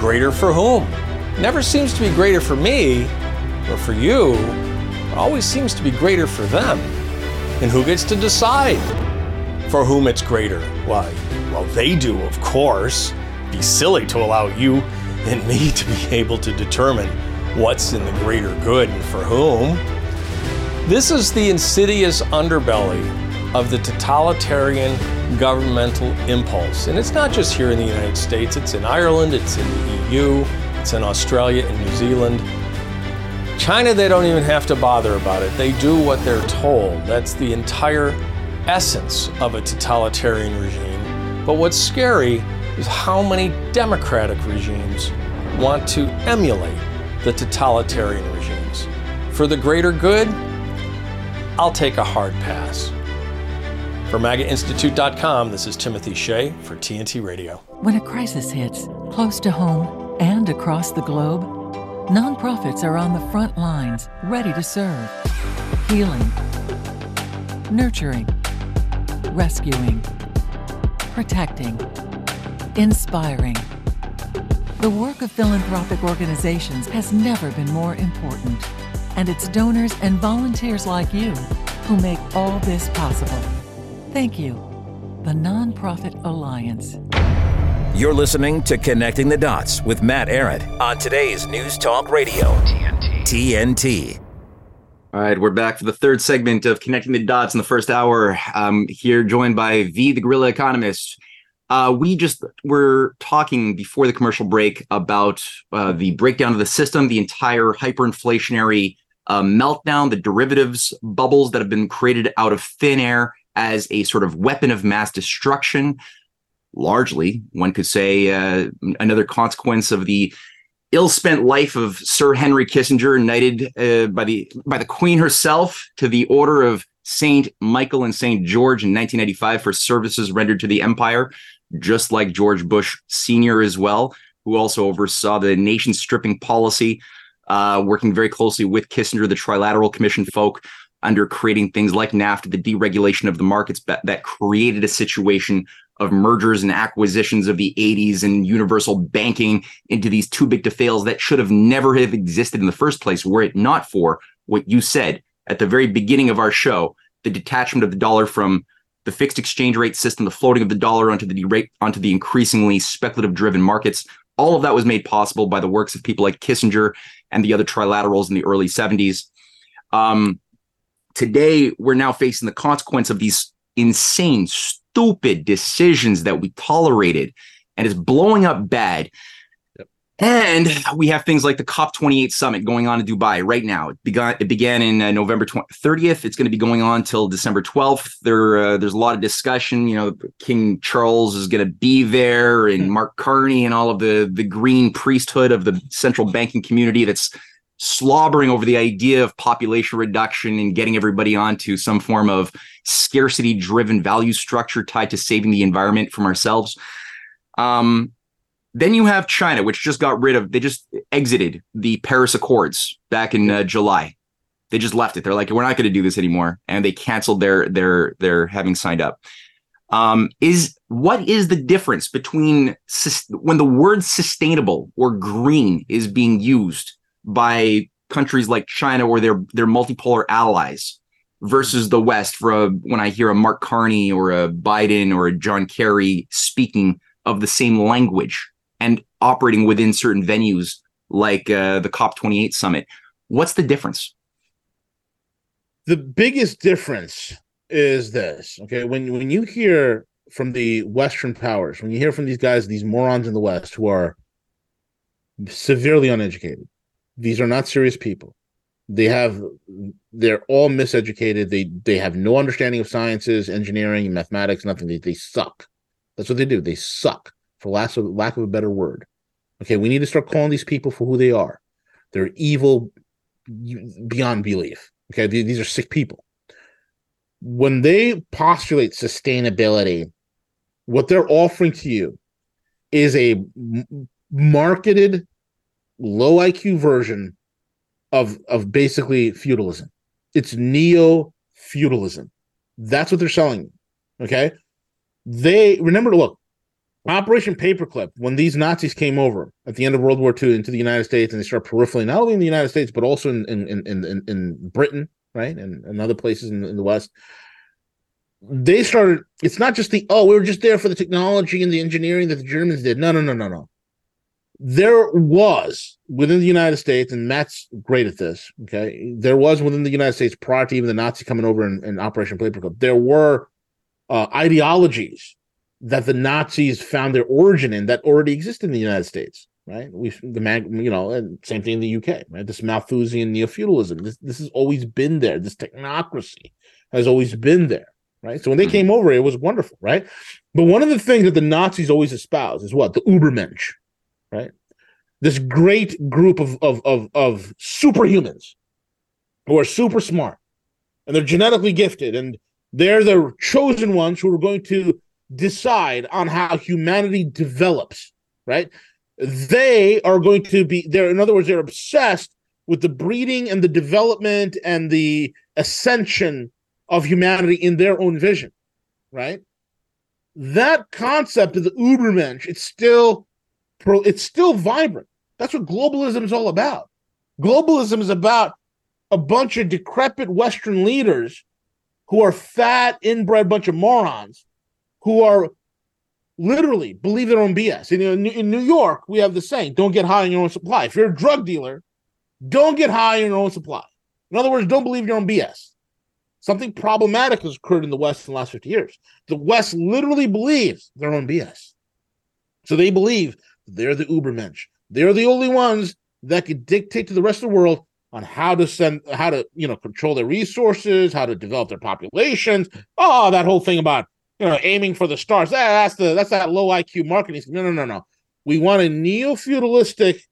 Greater for whom? Never seems to be greater for me or for you, always seems to be greater for them. And who gets to decide for whom it's greater? Why? Well, they do, of course. Be silly to allow you and me to be able to determine what's in the greater good and for whom. This is the insidious underbelly of the totalitarian governmental impulse. And it's not just here in the United States, it's in Ireland, it's in the EU, in Australia and New Zealand. China, they don't even have to bother about it. They do what they're told. That's the entire essence of a totalitarian regime. But what's scary is how many democratic regimes want to emulate the totalitarian regimes. For the greater good, I'll take a hard pass. For MAGAInstitute.com, this is Timothy Shea for TNT Radio. When a crisis hits, close to home, and across the globe, nonprofits are on the front lines, ready to serve, healing, nurturing, rescuing, protecting, inspiring. The work of philanthropic organizations has never been more important, and it's donors and volunteers like you who make all this possible. Thank you. The Nonprofit Alliance. You're listening to Connecting the Dots with Matt Ehret on today's News Talk Radio, TNT. TNT. All right, we're back for the third segment of Connecting the Dots in the first hour. Um, here joined by V, the Guerrilla Economist. Uh, we just were talking before the commercial break about uh, the breakdown of the system, the entire hyperinflationary uh, meltdown, the derivatives bubbles that have been created out of thin air as a sort of weapon of mass destruction largely, one could say, uh, another consequence of the ill-spent life of Sir Henry Kissinger, knighted uh, by the by the Queen herself to the Order of Saint Michael and Saint George in 1995 for services rendered to the Empire, just like George Bush Sr. as well, who also oversaw the nation stripping policy, uh, working very closely with Kissinger, the Trilateral Commission folk. under creating things like NAFTA, the deregulation of the markets that created a situation of mergers and acquisitions of the 80s and universal banking into these too big to fails that should have never have existed in the first place were it not for what you said at the very beginning of our show the detachment of the dollar from the fixed exchange rate system the floating of the dollar onto the rate onto the increasingly speculative driven markets. All of that was made possible by the works of people like kissinger and the other trilaterals in the early 70s um, today we're now facing the consequence of these insane stupid decisions that we tolerated and it's blowing up bad. Yep. And we have things like the COP28 summit going on in Dubai right now. It began, it began in uh, November 20, 30th. It's going to be going on till December 12th. There, uh, there's a lot of discussion. You know, King Charles is going to be there, and hmm. Mark Carney, and all of the the green priesthood of the central banking community that's slobbering over the idea of population reduction and getting everybody onto some form of scarcity driven value structure tied to saving the environment from ourselves. Um, then you have China, which just got rid of, they just exited the Paris Accords back in uh, July. They just left it. They're like, we're not going to do this anymore, and they canceled their their their having signed up. Um, is what is the difference between when the word sustainable or green is being used by countries like China or their their multipolar allies versus the West. For a, when I hear a Mark Carney or a Biden or a John Kerry speaking of the same language and operating within certain venues like uh, the COP28 summit, what's the difference? The biggest difference is this. Okay, when when you hear from the Western powers, when you hear from these guys, these morons in the West who are severely uneducated, these are not serious people. They have they're all miseducated. They they have no understanding of sciences, engineering, mathematics, nothing. They they suck. That's what they do. They suck, for lack of lack of a better word. Okay, we need to start calling these people for who they are. They're evil beyond belief. Okay, these are sick people. When they postulate sustainability, what they're offering to you is a marketed low IQ version of of basically feudalism. It's neo feudalism. That's what they're selling. Okay. They remember to look, Operation Paperclip, when these Nazis came over at the end of World War II into the United States and they start peripherally, not only in the United States, but also in in in in, in Britain, right? And, and other places in, in the West. They started, it's not just the, oh, we were just there for the technology and the engineering that the Germans did. No, no, no, no, no there was within the United States, and Matt's great at this. Okay, there was within the United States prior to even the Nazi coming over in, in Operation Paperclip, there were uh, ideologies that the Nazis found their origin in that already exist in the United States. Right, we the mag, you know, and same thing in the UK. Right, this Malthusian neo feudalism. This this has always been there. This technocracy has always been there. Right, so when they mm-hmm. came over, it was wonderful. Right, but one of the things that the Nazis always espouse is what the Ubermensch right? This great group of of of, of superhumans who are super smart and they're genetically gifted and they're the chosen ones who are going to decide on how humanity develops, right? They are going to be there. In other words, they're obsessed with the breeding and the development and the ascension of humanity in their own vision, right? That concept of the Ubermensch, it's still it's still vibrant. That's what globalism is all about. Globalism is about a bunch of decrepit Western leaders who are fat, inbred bunch of morons who are literally believe their own BS. In, in New York, we have the saying, don't get high on your own supply. If you're a drug dealer, don't get high on your own supply. In other words, don't believe your own BS. Something problematic has occurred in the West in the last 50 years. The West literally believes their own BS. So they believe they're the Ubermensch. They're the only ones that can dictate to the rest of the world on how to send, how to you know control their resources, how to develop their populations. Oh, that whole thing about you know aiming for the stars. That, that's the that's that low IQ marketing. No, no, no, no. We want a neo feudalistic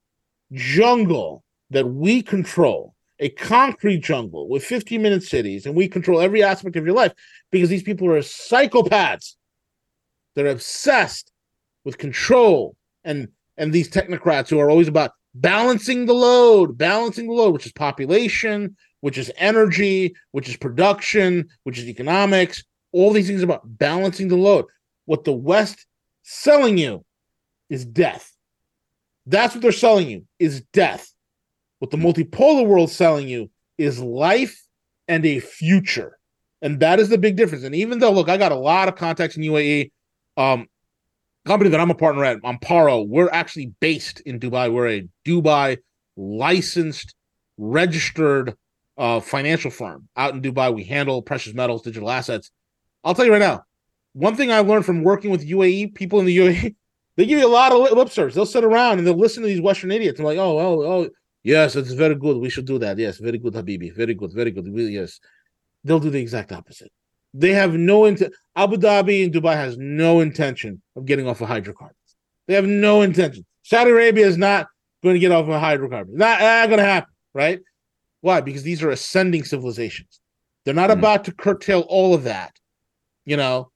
jungle that we control, a concrete jungle with 15 minute cities, and we control every aspect of your life because these people are psychopaths. They're obsessed with control and and these technocrats who are always about balancing the load, balancing the load, which is population, which is energy, which is production, which is economics. All these things about balancing the load. What the West selling you is death. That's what they're selling you is death. What the multipolar world selling you is life and a future. And that is the big difference. And even though, look, I got a lot of contacts in UAE. Um, company that I'm a partner at, Amparo, we're actually based in Dubai. We're a Dubai licensed, registered uh, financial firm out in Dubai. We handle precious metals, digital assets. I'll tell you right now, one thing I learned from working with UAE people in the UAE, they give you a lot of lip service. They'll sit around and they'll listen to these Western idiots. I'm like, oh, oh, oh, yes, it's very good. We should do that. Yes, very good, Habibi. Very good, very good. Yes. They'll do the exact opposite. They have no intent. Abu Dhabi and Dubai has no intention of getting off of hydrocarbons. They have no intention. Saudi Arabia is not going to get off of hydrocarbons. Not, not going to happen, right? Why? Because these are ascending civilizations. They're not mm about to curtail all of that, you know,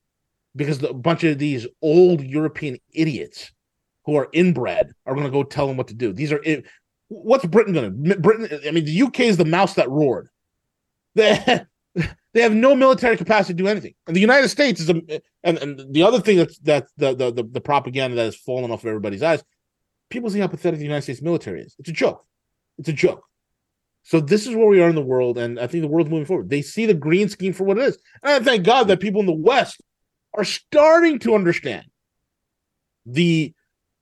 because a bunch of these old European idiots who are inbred are going to go tell them what to do. These are what's Britain going to? Britain. I mean, the UK is the mouse that roared. they have no military capacity to do anything. And the United States is a, and, and the other thing that's that's the, the the the propaganda that has fallen off of everybody's eyes. People see how pathetic the United States military is. It's a joke. It's a joke. So this is where we are in the world, and I think the world's moving forward. They see the green scheme for what it is, and I thank God that people in the West are starting to understand the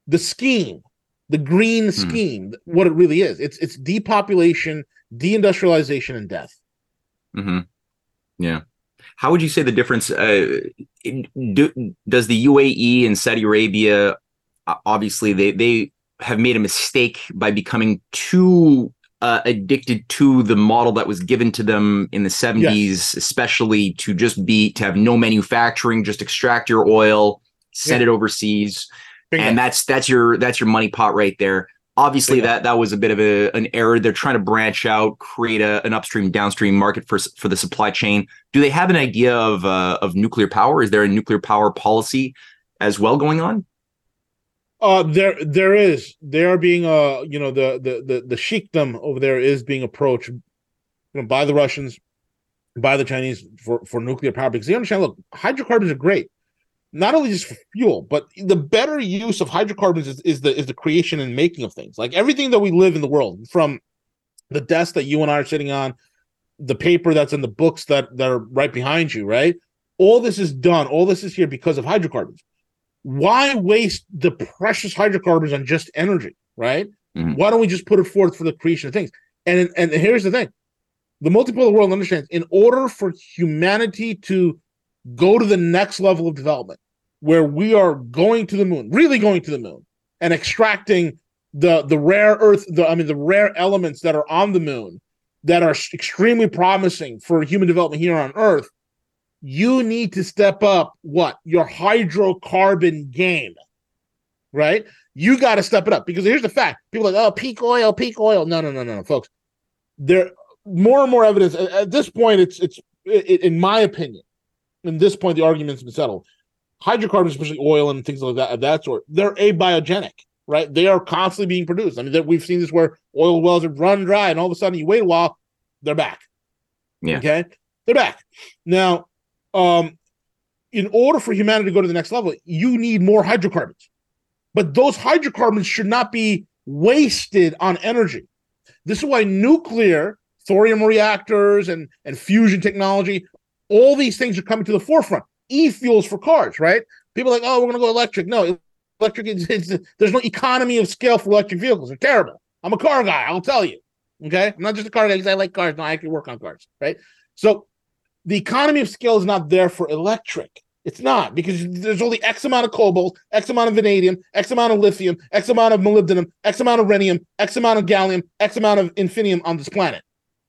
the scheme, the green hmm. scheme, what it really is. It's it's depopulation, deindustrialization, and death. Mm-hmm. Yeah. How would you say the difference? Uh, do, does the UAE and Saudi Arabia obviously they they have made a mistake by becoming too uh, addicted to the model that was given to them in the 70s yes. especially to just be to have no manufacturing just extract your oil send yeah. it overseas Bingo. and that's that's your that's your money pot right there obviously that that was a bit of a, an error. They're trying to branch out create a, an upstream downstream market for for the supply chain. Do they have an idea of uh, of nuclear power? Is there a nuclear power policy as well going on? Uh there there is. They are being uh you know the the the, the sheikdom over there is being approached you know by the russians by the chinese for for nuclear power. Because they understand look hydrocarbons are great not only just for fuel, but the better use of hydrocarbons is, is the is the creation and making of things. Like everything that we live in the world, from the desk that you and I are sitting on, the paper that's in the books that that are right behind you, right? All this is done. All this is here because of hydrocarbons. Why waste the precious hydrocarbons on just energy, right? Mm-hmm. Why don't we just put it forth for the creation of things? And and here's the thing: the multipolar world understands in order for humanity to go to the next level of development where we are going to the moon, really going to the moon, and extracting the the rare earth, the I mean the rare elements that are on the moon that are extremely promising for human development here on Earth, you need to step up what your hydrocarbon game, right? You got to step it up because here's the fact: people are like, oh, peak oil, peak oil. No, no, no, no, folks. There more and more evidence at, at this point. It's it's it, in my opinion, in this point, the argument's been settled hydrocarbons, especially oil and things like that of that sort, they're abiogenic, right? They are constantly being produced. I mean, we've seen this where oil wells have run dry, and all of a sudden you wait a while, they're back. Yeah. Okay, they're back now. Um, in order for humanity to go to the next level, you need more hydrocarbons, but those hydrocarbons should not be wasted on energy. This is why nuclear, thorium reactors, and and fusion technology, all these things are coming to the forefront e-fuels for cars, right? People like, oh, we're gonna go electric. No, electric is there's no economy of scale for electric vehicles. They're terrible. I'm a car guy, I'll tell you. Okay. I'm not just a car guy because I like cars. No, I actually work on cars, right? So the economy of scale is not there for electric. It's not because there's only X amount of cobalt, X amount of vanadium, X amount of lithium, X amount of molybdenum, X amount of rhenium, X amount of gallium, X amount of infinium on this planet.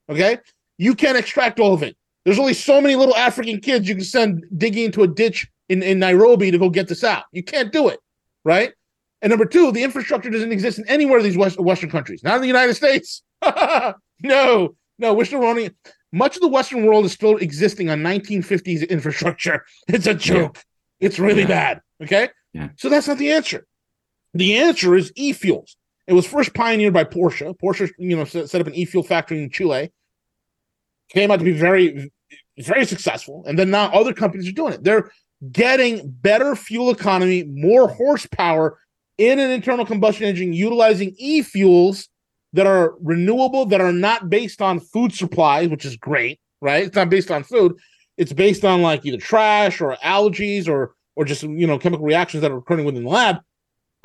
Okay. You can't extract all of it. There's only so many little African kids you can send digging into a ditch in, in Nairobi to go get this out. You can't do it, right? And number two, the infrastructure doesn't exist in anywhere of these West, Western countries, not in the United States. no, no, we're still running. Much of the Western world is still existing on 1950s infrastructure. It's a joke. Yeah. It's really yeah. bad. Okay. Yeah. So that's not the answer. The answer is e-fuels. It was first pioneered by Porsche. Porsche, you know, set up an e-fuel factory in Chile came out to be very, very successful. And then now other companies are doing it. They're getting better fuel economy, more horsepower in an internal combustion engine, utilizing e fuels that are renewable, that are not based on food supplies, which is great, right? It's not based on food. It's based on like either trash or algae or or just you know chemical reactions that are occurring within the lab.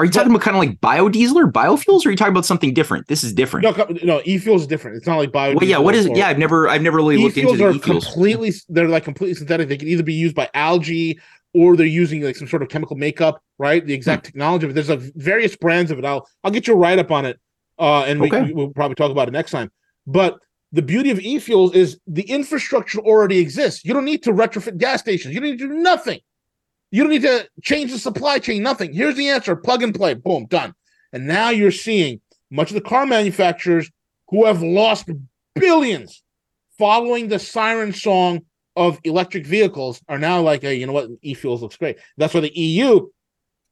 Are you talking about kind of like biodiesel or biofuels, or are you talking about something different? This is different. No, no, e-fuels is different. It's not like biodiesel. Well, yeah, what is it? Yeah, I've never, I've never really looked into the are e-fuels. completely. They're like completely synthetic. They can either be used by algae or they're using like some sort of chemical makeup, right? The exact hmm. technology. But there's like various brands of it. I'll, I'll get you a write up on it, uh, and okay. we, we'll probably talk about it next time. But the beauty of e-fuels is the infrastructure already exists. You don't need to retrofit gas stations. You don't need to do nothing. You don't need to change the supply chain, nothing. Here's the answer plug and play, boom, done. And now you're seeing much of the car manufacturers who have lost billions following the siren song of electric vehicles are now like, hey, you know what? E fuels looks great. That's why the EU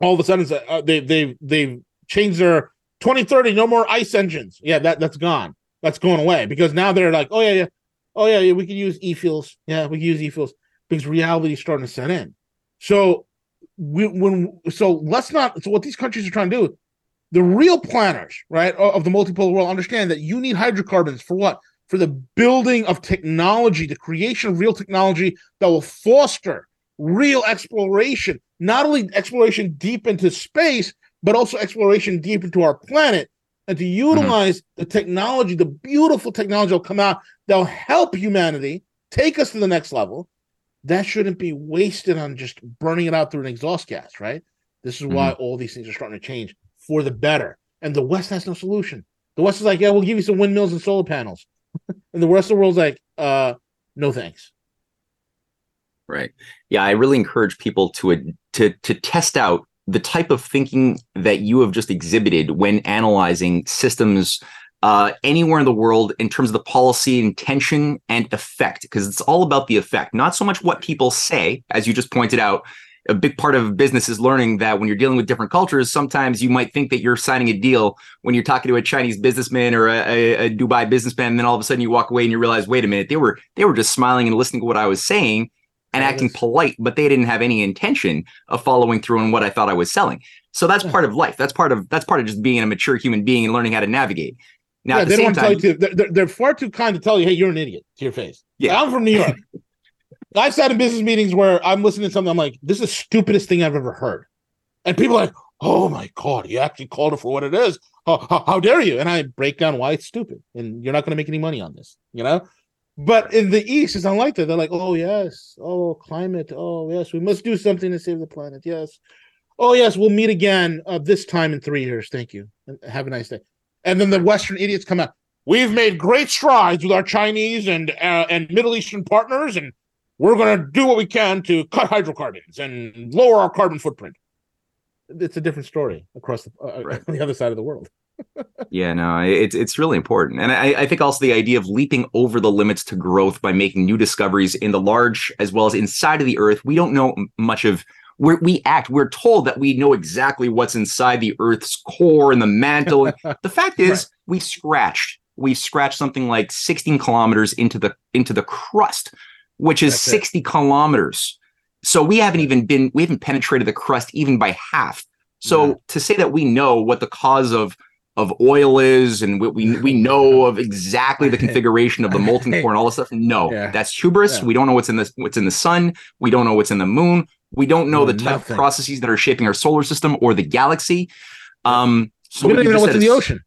all of a sudden uh, they, they've, they've changed their 2030, no more ICE engines. Yeah, that, that's gone. That's going away because now they're like, oh, yeah, yeah. Oh, yeah, yeah, we can use e fuels. Yeah, we can use e fuels because reality is starting to set in. So we, when so let's not so what these countries are trying to do the real planners right of the multipolar world understand that you need hydrocarbons for what for the building of technology the creation of real technology that will foster real exploration not only exploration deep into space but also exploration deep into our planet and to mm-hmm. utilize mm-hmm. the technology the beautiful technology will come out that'll help humanity take us to the next level that shouldn't be wasted on just burning it out through an exhaust gas, right? This is mm-hmm. why all these things are starting to change for the better. And the West has no solution. The West is like, yeah, we'll give you some windmills and solar panels. and the rest of the world's like, uh, no thanks. Right. Yeah, I really encourage people to to to test out the type of thinking that you have just exhibited when analyzing systems uh, anywhere in the world in terms of the policy intention and effect, because it's all about the effect, not so much what people say, as you just pointed out. A big part of business is learning that when you're dealing with different cultures, sometimes you might think that you're signing a deal when you're talking to a Chinese businessman or a, a, a Dubai businessman, and then all of a sudden you walk away and you realize, wait a minute, they were they were just smiling and listening to what I was saying and acting polite, but they didn't have any intention of following through on what I thought I was selling. So that's part of life. That's part of that's part of just being a mature human being and learning how to navigate. Now, yeah, they don't time, tell you to, they're, they're, far too kind to tell you, hey, you're an idiot to your face. Yeah. I'm from New York. I've sat in business meetings where I'm listening to something, I'm like, this is the stupidest thing I've ever heard. And people are like, oh my God, you actually called it for what it is. How, how, how dare you? And I break down why it's stupid. And you're not going to make any money on this, you know? But in the East, it's unlike that. They're like, oh, yes. Oh, climate. Oh, yes. We must do something to save the planet. Yes. Oh, yes. We'll meet again uh, this time in three years. Thank you. And have a nice day and then the Western idiots come out. We've made great strides with our Chinese and uh, and Middle Eastern partners, and we're going to do what we can to cut hydrocarbons and lower our carbon footprint. It's a different story across the, uh, right. the other side of the world. yeah, no, it's it's really important, and I, I think also the idea of leaping over the limits to growth by making new discoveries in the large as well as inside of the Earth. We don't know much of we're, we act, we're told that we know exactly what's inside the Earth's core and the mantle. the fact is, right. we scratched. We scratched something like 16 kilometers into the into the crust, which is That's 60 it. kilometers. So we haven't even been we haven't penetrated the crust even by half. So yeah. to say that we know what the cause of of oil is and what we we know of exactly the configuration of the molten core and all this stuff. No, yeah. that's hubris. Yeah. We don't know what's in the what's in the sun. We don't know what's in the moon. We don't know the type Nothing. of processes that are shaping our solar system or the galaxy. Um, so we don't even know what's in the ocean.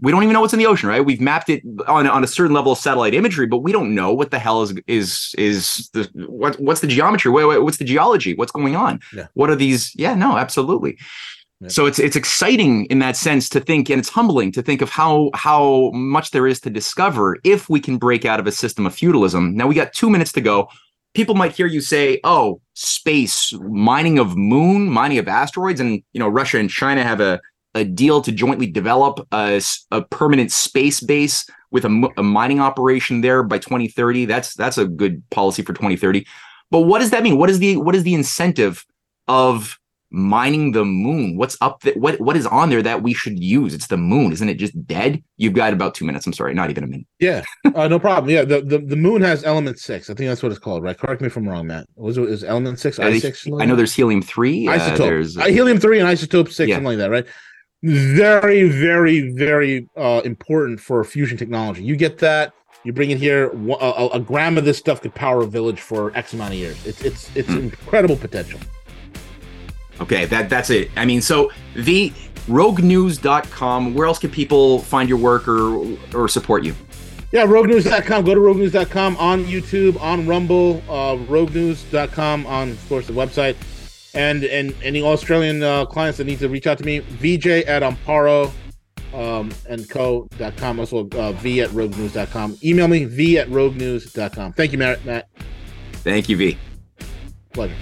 We don't even know what's in the ocean, right? We've mapped it on, on a certain level of satellite imagery, but we don't know what the hell is is is the what what's the geometry? What, what's the geology? What's going on? Yeah. What are these? Yeah, no, absolutely. Yeah. So it's it's exciting in that sense to think, and it's humbling to think of how how much there is to discover if we can break out of a system of feudalism. Now we got two minutes to go people might hear you say, "Oh, space mining of moon, mining of asteroids," and you know, Russia and China have a a deal to jointly develop a, a permanent space base with a, a mining operation there by 2030. That's that's a good policy for 2030. But what does that mean? What is the what is the incentive of mining the moon. What's up? Th- what what is on there that we should use? It's the moon, isn't it? Just dead. You've got about two minutes. I'm sorry, not even a minute. Yeah, uh, no problem. Yeah, the, the the moon has element six. I think that's what it's called, right? Correct me if I'm wrong, Matt. Was it is element six? I, I six. I know there's helium three. uh, isotope. there's Uh, helium three and isotope six, Yeah. something like that, right? Very, very, very uh, important for fusion technology. You get that, you bring it here. A, a- gram of this stuff could power a village for X amount of years. It's it's it's Hmm. incredible potential. Okay, that that's it. I mean, so the roguenews.com, where else can people find your work or or support you? Yeah, roguenews.com. Go to roguenews.com on YouTube, on Rumble, uh, roguenews.com on, of course, the website. And and any Australian uh, clients that need to reach out to me, VJ at Amparo um, and co.com. Also, uh, V at roguenews.com. Email me, V at roguenews.com. Thank you, Matt. Matt. Thank you, V. Pleasure.